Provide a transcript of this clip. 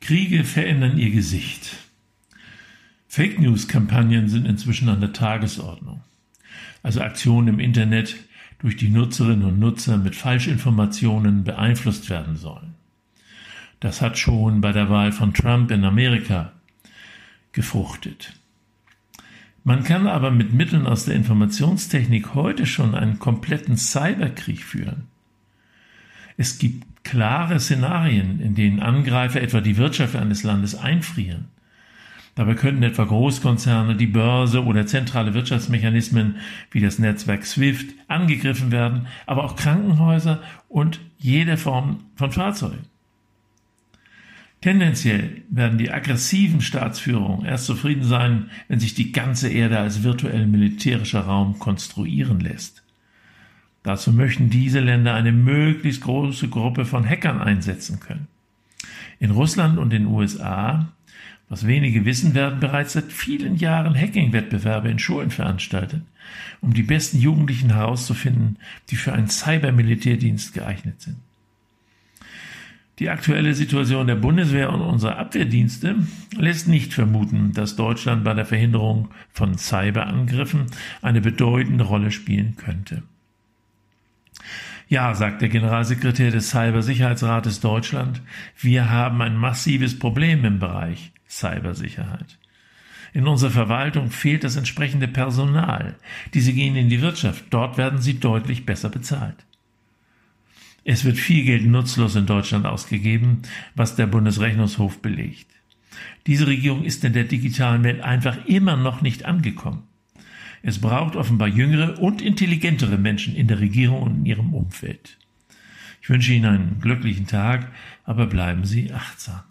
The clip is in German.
Kriege verändern ihr Gesicht. Fake News-Kampagnen sind inzwischen an der Tagesordnung. Also Aktionen im Internet, durch die Nutzerinnen und Nutzer mit Falschinformationen beeinflusst werden sollen. Das hat schon bei der Wahl von Trump in Amerika gefruchtet. Man kann aber mit Mitteln aus der Informationstechnik heute schon einen kompletten Cyberkrieg führen. Es gibt klare Szenarien, in denen Angreifer etwa die Wirtschaft eines Landes einfrieren. Dabei könnten etwa Großkonzerne, die Börse oder zentrale Wirtschaftsmechanismen wie das Netzwerk SWIFT angegriffen werden, aber auch Krankenhäuser und jede Form von Fahrzeugen. Tendenziell werden die aggressiven Staatsführungen erst zufrieden sein, wenn sich die ganze Erde als virtuell militärischer Raum konstruieren lässt. Dazu möchten diese Länder eine möglichst große Gruppe von Hackern einsetzen können. In Russland und den USA, was wenige wissen, werden bereits seit vielen Jahren Hacking-Wettbewerbe in Schulen veranstaltet, um die besten Jugendlichen herauszufinden, die für einen Cybermilitärdienst geeignet sind. Die aktuelle Situation der Bundeswehr und unserer Abwehrdienste lässt nicht vermuten, dass Deutschland bei der Verhinderung von Cyberangriffen eine bedeutende Rolle spielen könnte. Ja, sagt der Generalsekretär des Cybersicherheitsrates Deutschland, wir haben ein massives Problem im Bereich Cybersicherheit. In unserer Verwaltung fehlt das entsprechende Personal. Diese gehen in die Wirtschaft. Dort werden sie deutlich besser bezahlt. Es wird viel Geld nutzlos in Deutschland ausgegeben, was der Bundesrechnungshof belegt. Diese Regierung ist in der digitalen Welt einfach immer noch nicht angekommen. Es braucht offenbar jüngere und intelligentere Menschen in der Regierung und in ihrem Umfeld. Ich wünsche Ihnen einen glücklichen Tag, aber bleiben Sie achtsam.